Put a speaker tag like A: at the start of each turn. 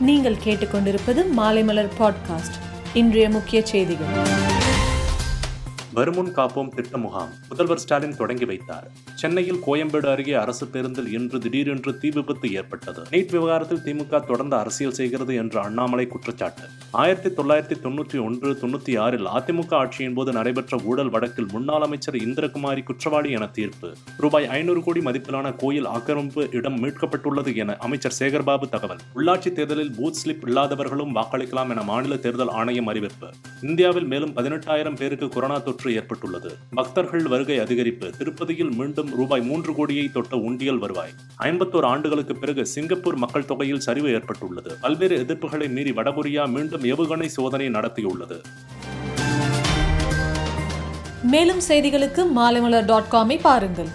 A: நீங்கள் கேட்டுக்கொண்டிருப்பது மாலைமலர் பாட்காஸ்ட் இன்றைய முக்கிய செய்திகள்.
B: வருமுன் காப்போம் திட்ட முகாம். முதல்வர் ஸ்டாலின் தொடங்கி வைத்தார். சென்னையில் கோயம்பேடு அருகே அரசு பேருந்தில் இன்று திடீரென்று தீ விபத்து ஏற்பட்டது. நீட் விவகாரத்தில் திமுக தொடர்ந்து அரசியல் செய்கிறது என்ற அண்ணாமலை குற்றச்சாட்டு. ஆயிரத்தி தொள்ளாயிரத்தி தொண்ணூற்றி ஒன்று தொண்ணூத்தி ஆறில் அதிமுக ஆட்சியின் போது நடைபெற்ற ஊழல் வழக்கில் முன்னாள் அமைச்சர் இந்திரகுமாரி குற்றவாளி என தீர்ப்பு. ரூபாய் ஐநூறு கோடி மதிப்பிலான கோயில் ஆக்கிரமிப்பு இடம் மீட்கப்பட்டுள்ளது என அமைச்சர் சேகர்பாபு தகவல். உள்ளாட்சி தேர்தலில் பூத் ஸ்லிப் இல்லாதவர்களும் வாக்களிக்கலாம் என மாநில தேர்தல் ஆணையம் அறிவிப்பு. இந்தியாவில் மேலும் பதினெட்டாயிரம் பேருக்கு கொரோனா தொற்று ஏற்பட்டுள்ளது. பக்தர்கள் வருகை அதிகரிப்பு. திருப்பதியில் மீண்டும் ரூபாய் மூன்று கோடியை தொட்ட உண்டியல் வருவாய். ஐம்பத்தோரு ஆண்டுகளுக்கு பிறகு சிங்கப்பூர் மக்கள் தொகையில் சரிவு ஏற்பட்டுள்ளது. பல்வேறு எதிர்ப்புகளை மீறி வடகொரியா மீண்டும் ஏவுகணை சோதனை நடத்தியுள்ளது.
A: மேலும் செய்திகளுக்கு மாலைமலர் டாட் காமை பாருங்கள்.